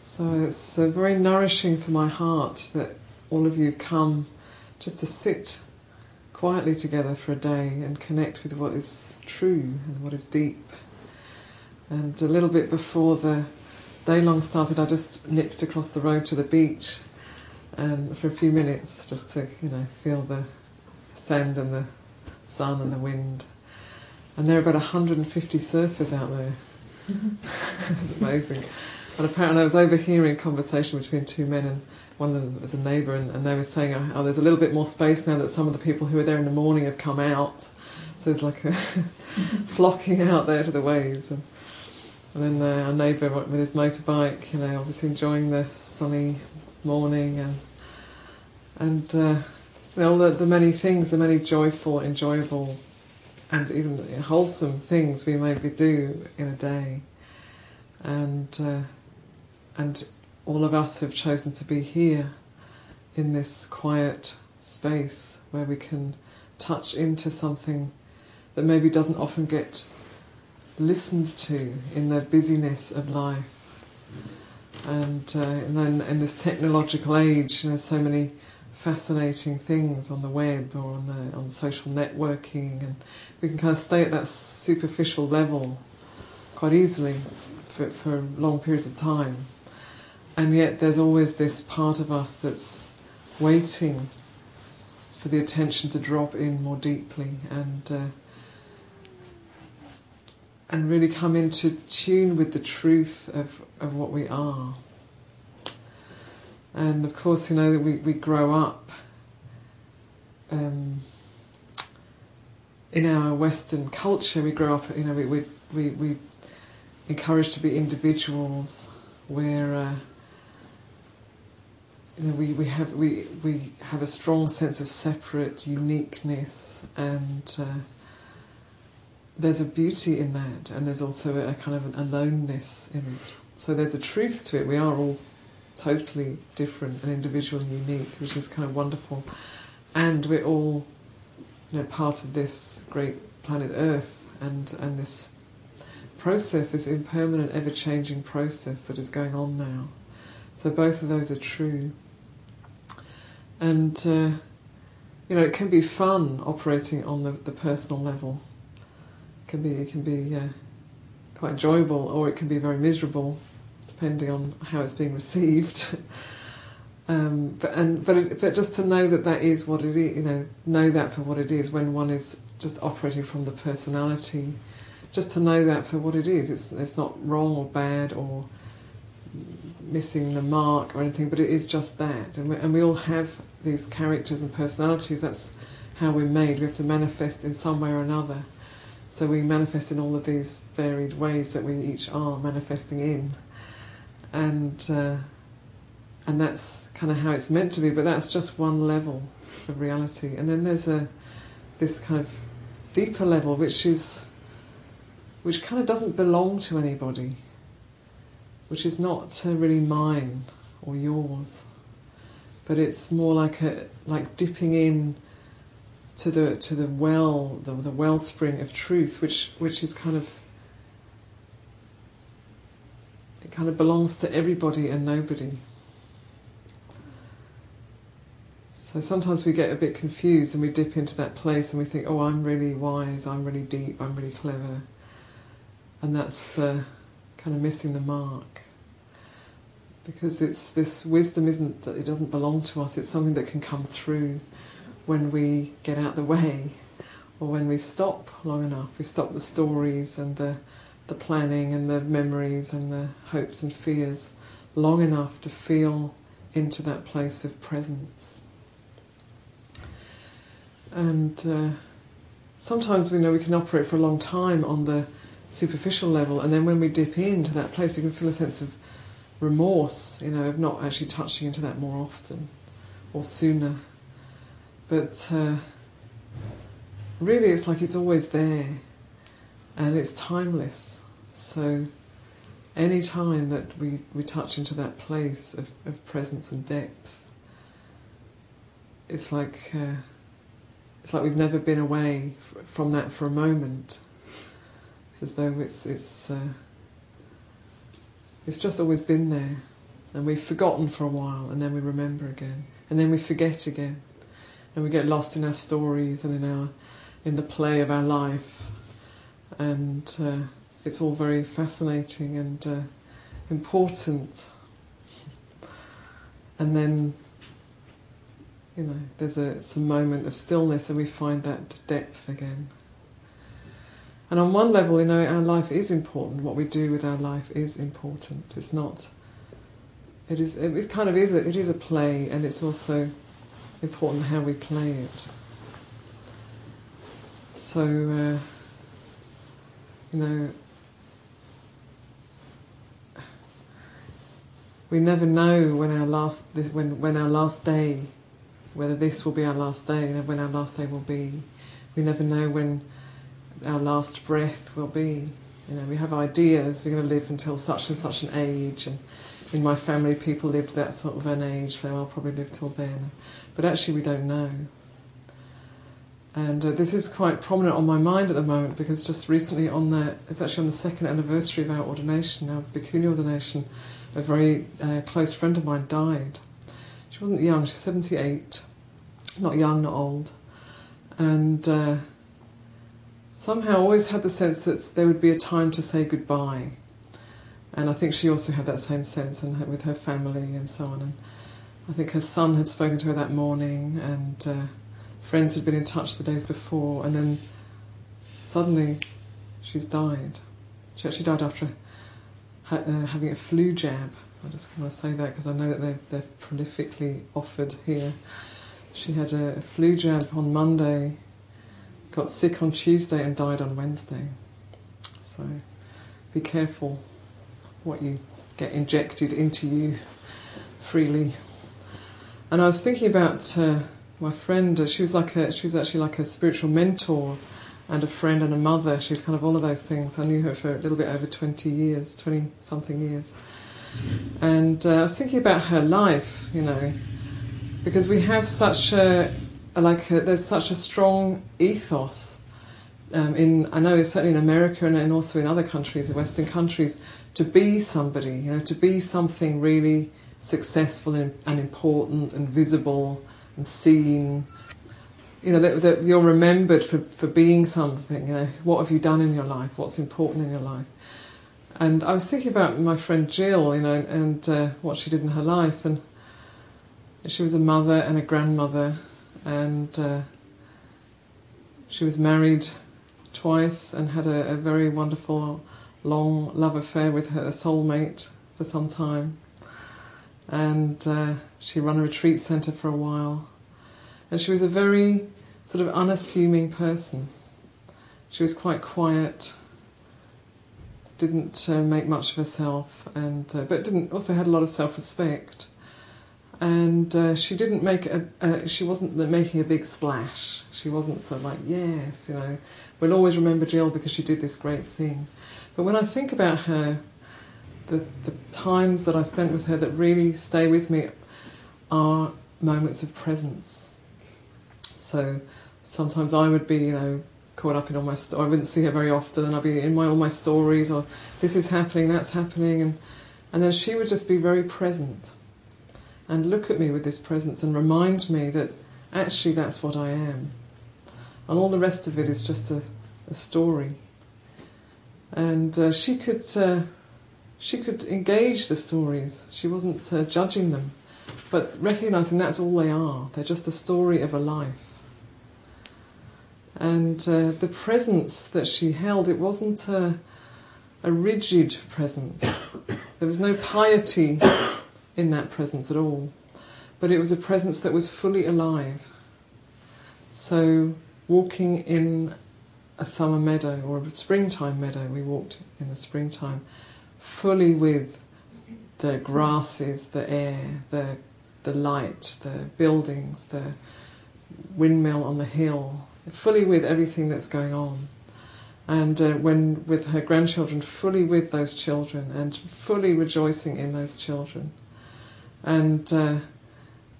So it's uh, very nourishing for my heart that all of you have come just to sit quietly together for a day and connect with what is true and what is deep. And a little bit before the day long started, I just nipped across the road to the beach and for a few minutes just to, you know, feel the sand and the sun and the wind. And there are about 150 surfers out there. it's amazing. And apparently, I was overhearing a conversation between two men, and one of them was a neighbour, and, and they were saying, "Oh, there's a little bit more space now that some of the people who were there in the morning have come out." So there's like a flocking out there to the waves, and, and then uh, our neighbour with his motorbike, you know, obviously enjoying the sunny morning, and and uh, know, the, the many things, the many joyful, enjoyable, and even wholesome things we maybe do in a day, and. Uh, and all of us have chosen to be here in this quiet space where we can touch into something that maybe doesn't often get listened to in the busyness of life. And, uh, then in this technological age, there's so many fascinating things on the web or on the on social networking, and we can kind of stay at that superficial level quite easily for, for long periods of time and yet there's always this part of us that's waiting for the attention to drop in more deeply and uh, and really come into tune with the truth of, of what we are. And of course, you know, we, we grow up um, in our Western culture, we grow up, you know, we, we, we, we encouraged to be individuals where uh, you know, we, we have we we have a strong sense of separate uniqueness, and uh, there's a beauty in that, and there's also a, kind of an aloneness in it. So there's a truth to it. We are all totally different and individual and unique, which is kind of wonderful, and we're all you know, part of this great planet Earth, and and this process, this impermanent, ever-changing process that is going on now. So both of those are true and uh, you know it can be fun operating on the, the personal level. It can be it can be uh, quite enjoyable, or it can be very miserable, depending on how it's being received. um, but and but it, but just to know that that is what it is, you know, know that for what it is when one is just operating from the personality. Just to know that for what it is, it's it's not wrong or bad or missing the mark or anything, but it is just that, and we, and we all have these characters and personalities. That's how we're made. We have to manifest in some way or another. So we manifest in all of these varied ways that we each are manifesting in, and uh, and that's kind of how it's meant to be. But that's just one level of reality, and then there's a this kind of deeper level, which is which kind of doesn't belong to anybody, which is not really mine or yours but it's more like a like dipping in to the to the well the, the wellspring of truth which which is kind of it kind of belongs to everybody and nobody. So sometimes we get a bit confused and we dip into that place and we think oh I'm really wise I'm really deep I'm really clever. And that's uh, kind of missing the mark because it's this wisdom isn't that it doesn't belong to us it's something that can come through when we get out the way or when we stop long enough. We stop the stories and the the planning and the memories and the hopes and fears long enough to feel into that place of presence. And uh, sometimes we know we can operate for a long time on the superficial level, and then when we dip into that place, we can feel a sense of remorse, you know, of not actually touching into that more often or sooner. But uh, really, it's like it's always there and it's timeless. So, any time that we, we touch into that place of, of presence and depth, it's like uh, it's like we've never been away f- from that for a moment. It's as though it's it's uh, it's just always been there, and we've forgotten for a while, and then we remember again, and then we forget again, and we get lost in our stories and in our in the play of our life, and uh, it's all very fascinating and uh, important. And then, you know, there's a some moment of stillness, and we find that depth again. And on one level, you know, our life is important. What we do with our life is important. It's not. It is. It kind of is. A, it is a play, and it's also important how we play it. So, uh, you know, we never know when our last when when our last day, whether this will be our last day, when our last day will be. We never know when our last breath will be. You know, we have ideas. We're going to live until such and such an age, and in my family, people lived that sort of an age, so I'll probably live till then. But actually, we don't know. And uh, this is quite prominent on my mind at the moment because just recently, on the it's actually on the second anniversary of our ordination, our bhikkhuni ordination, a very uh, close friend of mine died. She wasn't young; she's seventy-eight, not young, not old, and. Uh, somehow always had the sense that there would be a time to say goodbye. And I think she also had that same sense and with her family and so on. And I think her son had spoken to her that morning, and uh, friends had been in touch the days before, and then suddenly she's died. She actually died after ha- uh, having a flu jab. I just want to say that because I know that they're, they're prolifically offered here. She had a, a flu jab on Monday got sick on Tuesday and died on Wednesday. So be careful what you get injected into you freely. And I was thinking about uh, my friend. Uh, she was like a, she was actually like a spiritual mentor and a friend and a mother. She's kind of all of those things. I knew her for a little bit over twenty years, twenty something years. And uh, I was thinking about her life, you know, because we have such a like a, there's such a strong ethos um, in I know certainly in America and, and also in other countries, in Western countries, to be somebody, you know, to be something really successful and, and important and visible and seen. You know that, that, you're remembered for, for being something. You know, what have you done in your life? What's important in your life? And I was thinking about my friend Jill, you know, and uh, what she did in her life, and she was a mother and a grandmother and uh, she was married twice and had a, a, very wonderful long love affair with her soulmate for some time. And uh, she ran a retreat centre for a while. And she was a very sort of unassuming person. She was quite quiet, didn't uh, make much of herself, and uh, but didn't also had a lot of self-respect and uh, she didn't make a, uh, she wasn't making a big splash. She wasn't so like yes, you know. We'll always remember Jill because she did this great thing. But when I think about her, the the times that I spent with her that really stay with me are moments of presence. So sometimes I would be, you know, caught up in all my. St- I wouldn't see her very often, and I'd be in my all my stories, or this is happening, that's happening, and and then she would just be very present and look at me with this presence and remind me that actually that's what I am. And all the rest of it is just a, a story. And uh, she could uh, she could engage the stories. She wasn't uh, judging them, but recognizing that's all they are. They're just a story of a life. And uh, the presence that she held, it wasn't a, a rigid presence. There was no piety in that presence at all. But it was a presence that was fully alive. So, walking in a summer meadow or a springtime meadow, we walked in the springtime, fully with the grasses, the air, the the light, the buildings, the windmill on the hill, fully with everything that's going on. And uh, when with her grandchildren, fully with those children and fully rejoicing in those children. And uh,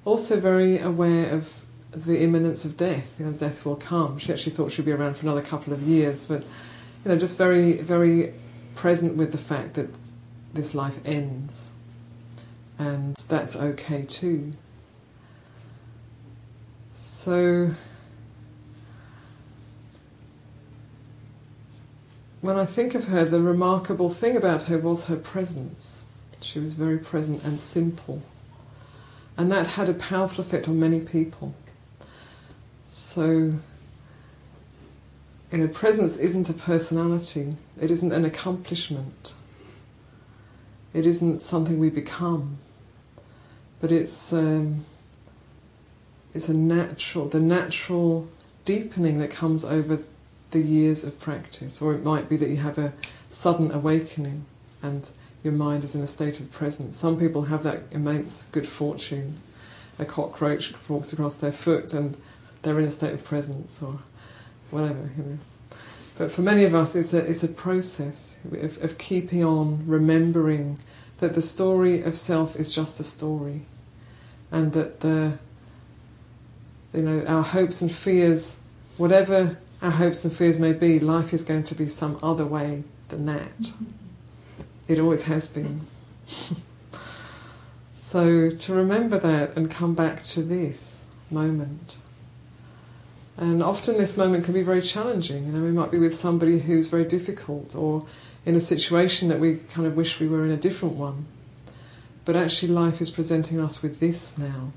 also very aware of the imminence of death. You know, death will come. She actually thought she'd be around for another couple of years, but you know, just very, very present with the fact that this life ends, and that's okay too. So, when I think of her, the remarkable thing about her was her presence. She was very present and simple. And that had a powerful effect on many people. So, you know, presence isn't a personality, it isn't an accomplishment, it isn't something we become, but it's, um, it's a natural, the natural deepening that comes over the years of practice, or it might be that you have a sudden awakening and your mind is in a state of presence. Some people have that immense good fortune. A cockroach walks across their foot and they're in a state of presence or whatever, you know. But for many of us, it's a, it's a process of, of keeping on remembering that the story of self is just a story and that the, you know, our hopes and fears, whatever our hopes and fears may be, life is going to be some other way than that. Mm-hmm. It always has been. so to remember that and come back to this moment. And often this moment can be very challenging. You know, we might be with somebody who's very difficult or in a situation that we kind of wish we were in a different one. But actually, life is presenting us with this now.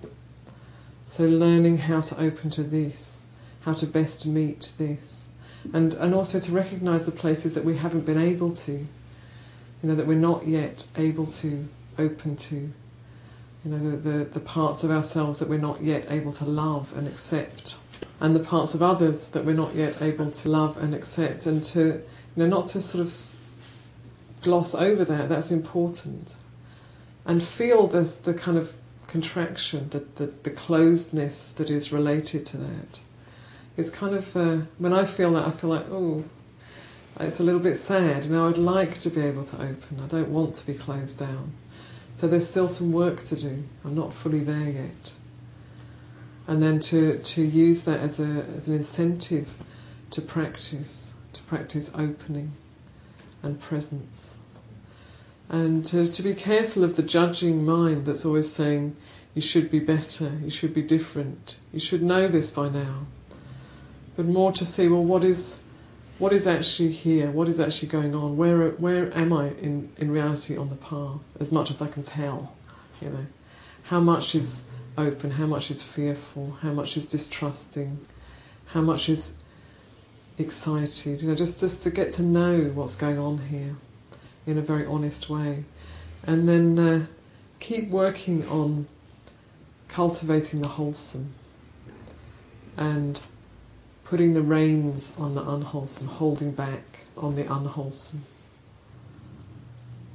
So, learning how to open to this, how to best meet this, and, and also to recognize the places that we haven't been able to, you know, that we're not yet able to open to, you know, the, the, the parts of ourselves that we're not yet able to love and accept and the parts of others that we're not yet able to love and accept, and to you know not to sort of gloss over that. That's important, and feel this the kind of contraction, the, the, the closedness that is related to that. It's kind of uh, when I feel that I feel like oh, it's a little bit sad. Now, I'd like to be able to open. I don't want to be closed down. So there's still some work to do. I'm not fully there yet and then to, to use that as, a, as an incentive to practice, to practice opening and presence. And to, to be careful of the judging mind that's always saying, you should be better, you should be different, you should know this by now. But more to see, well, what is, what is actually here? What is actually going on? Where, where am I in, in reality on the path? As much as I can tell, you know. How much is open, how much is fearful, how much is distrusting, how much is excited. You know, just, just to get to know what's going on here in a very honest way. And then uh, keep working on cultivating the wholesome and putting the reins on the unwholesome, holding back on the unwholesome.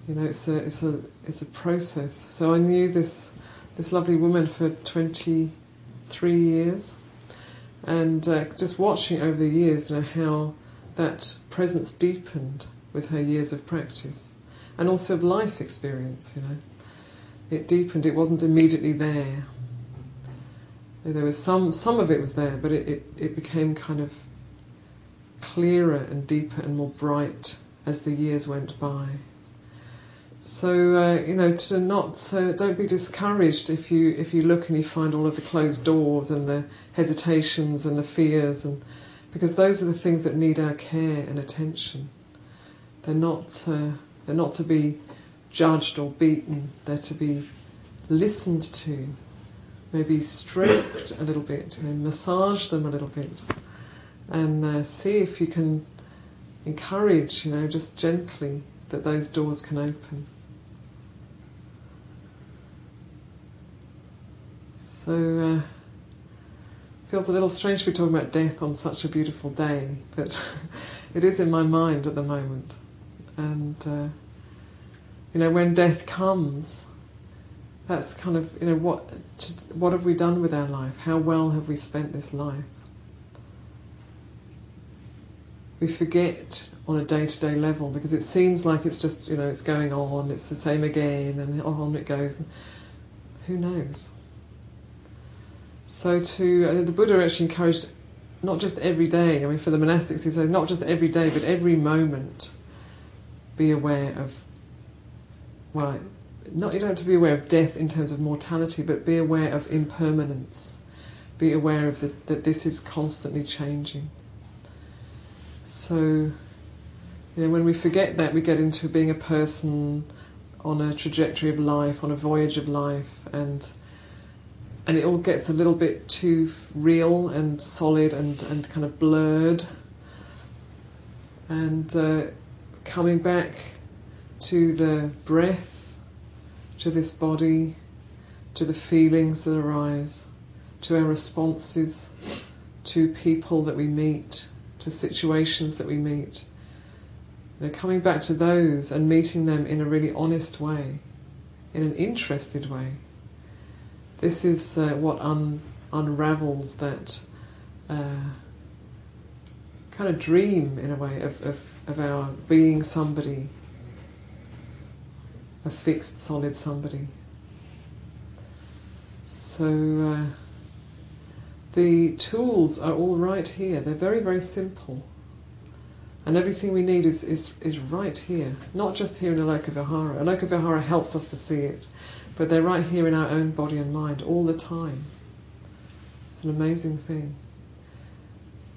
You know, it's a, it's a, it's a process. So I knew this this lovely woman for 23 years, and uh, just watching over the years you know, how that presence deepened with her years of practice and also of life experience, you know. It deepened, it wasn't immediately there. There was some, some of it was there, but it, it, it became kind of clearer and deeper and more bright as the years went by. So uh, you know, to not uh, don't be discouraged if you if you look and you find all of the closed doors and the hesitations and the fears, and because those are the things that need our care and attention. They're not uh, they're not to be judged or beaten. They're to be listened to, maybe stroked a little bit, massage them a little bit, and uh, see if you can encourage, you know, just gently that those doors can open. So, uh, feels a little strange to be talking about death on such a beautiful day, but it is in my mind at the moment. And uh, you know, when death comes, that's kind of you know what what have we done with our life? How well have we spent this life? We forget on a day-to-day level because it seems like it's just you know it's going on, it's the same again, and on it goes. Who knows? So to the Buddha actually encouraged not just every day. I mean, for the monastics, he says not just every day, but every moment. Be aware of. Well, not you don't have to be aware of death in terms of mortality, but be aware of impermanence. Be aware of the, that this is constantly changing. So, you know, when we forget that, we get into being a person on a trajectory of life, on a voyage of life, and and it all gets a little bit too real and solid and, and kind of blurred. And uh, coming back to the breath, to this body, to the feelings that arise, to our responses to people that we meet, to situations that we meet. They're coming back to those and meeting them in a really honest way, in an interested way this is uh, what un- unravels that uh, kind of dream, in a way, of, of, of our being somebody, a fixed, solid somebody. So uh, the tools are all right here. They're very, very simple. And everything we need is, is, is right here, not just here in Aloka Vihara. Aloka Vihara helps us to see it. But they're right here in our own body and mind all the time. It's an amazing thing.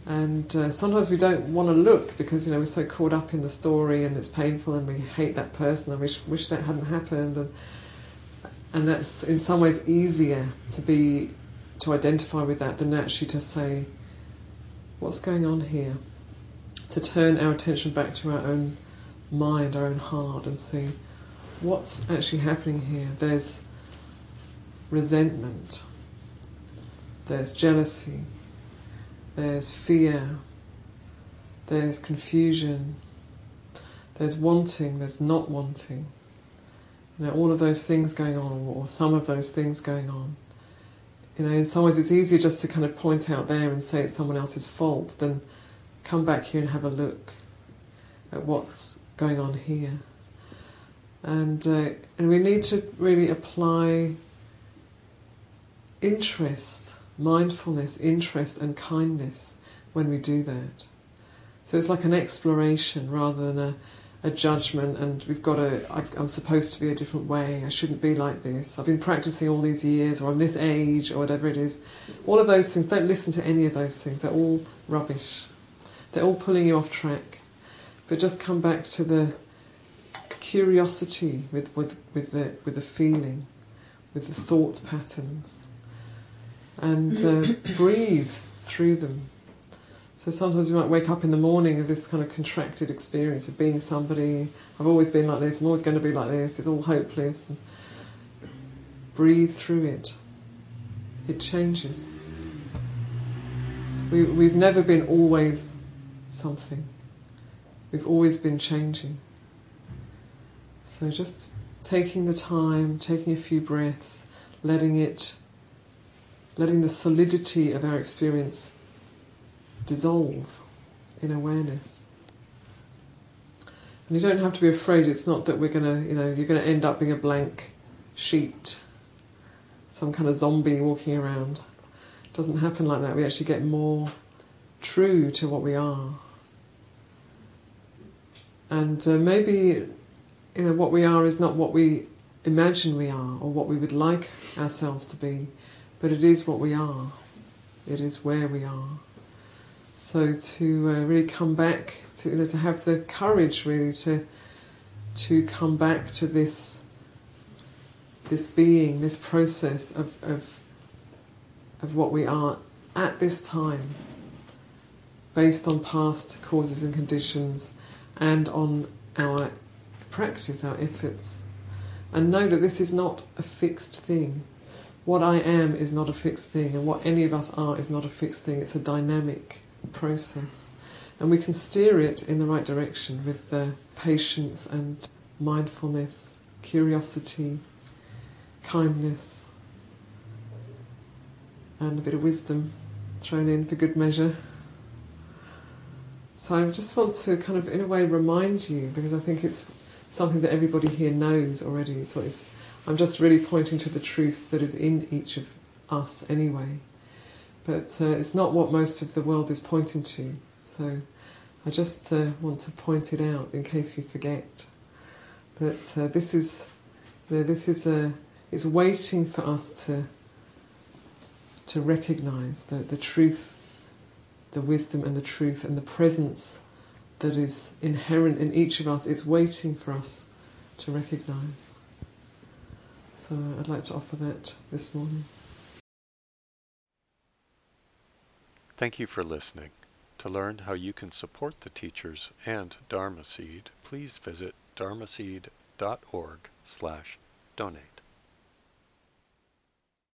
And uh, sometimes we don't want to look because you know we're so caught up in the story and it's painful and we hate that person and wish wish that hadn't happened and and that's in some ways easier to be to identify with that than actually to say what's going on here? To turn our attention back to our own mind our own heart and see what's actually happening here? There's resentment, there's jealousy, there's fear, there's confusion, there's wanting, there's not wanting. You know, all of those things going on, or some of those things going on. You know, in some ways it's easier just to kind of point out there and say it's someone else's fault than come back here and have a look at what's going on here and uh, and we need to really apply interest, mindfulness, interest, and kindness when we do that. So it's like an exploration rather than a, a judgment. And we've got a. I'm supposed to be a different way. I shouldn't be like this. I've been practicing all these years, or I'm this age, or whatever it is. All of those things. Don't listen to any of those things. They're all rubbish. They're all pulling you off track. But just come back to the curiosity with, with, with, the, with the feeling, with the thought patterns, and uh, breathe through them. So sometimes you might wake up in the morning with this kind of contracted experience of being somebody. I've always been like this. I'm always going to be like this. It's all hopeless. And breathe through it. It changes. We, we've never been always something. We've always been changing. So just taking the time, taking a few breaths, letting it, letting the solidity of our experience dissolve in awareness. And you don't have to be afraid. It's not that we're gonna, you know, you're gonna end up being a blank sheet, some kind of zombie walking around. It doesn't happen like that. We actually get more true to what we are. And uh, maybe you know, what we are is not what we imagine we are or what we would like ourselves to be, but it is what we are. It is where we are. So to uh, really come back, to, you know, to have the courage really to to come back to this this being, this process of, of of what we are at this time, based on past causes and conditions, and on our practice, our efforts, and know that this is not a fixed thing. What I am is not a fixed thing, and what any of us are is not a fixed thing. It's a dynamic process. And we can steer it in the right direction with the patience and mindfulness, curiosity, kindness, and a bit of wisdom thrown in for good measure. So I just want to kind of, in a way, remind you because I think it's something that everybody here knows already. So it's, I'm just really pointing to the truth that is in each of us anyway. But uh, it's not what most of the world is pointing to. So I just uh, want to point it out in case you forget. But uh, this is, you know, this is a, it's waiting for us to to recognize the, the truth, the wisdom and the truth and the presence that is inherent in each of us is waiting for us to recognize. So I'd like to offer that this morning. Thank you for listening. To learn how you can support the teachers and Dharma Seed, please visit dharmaseed.org slash donate.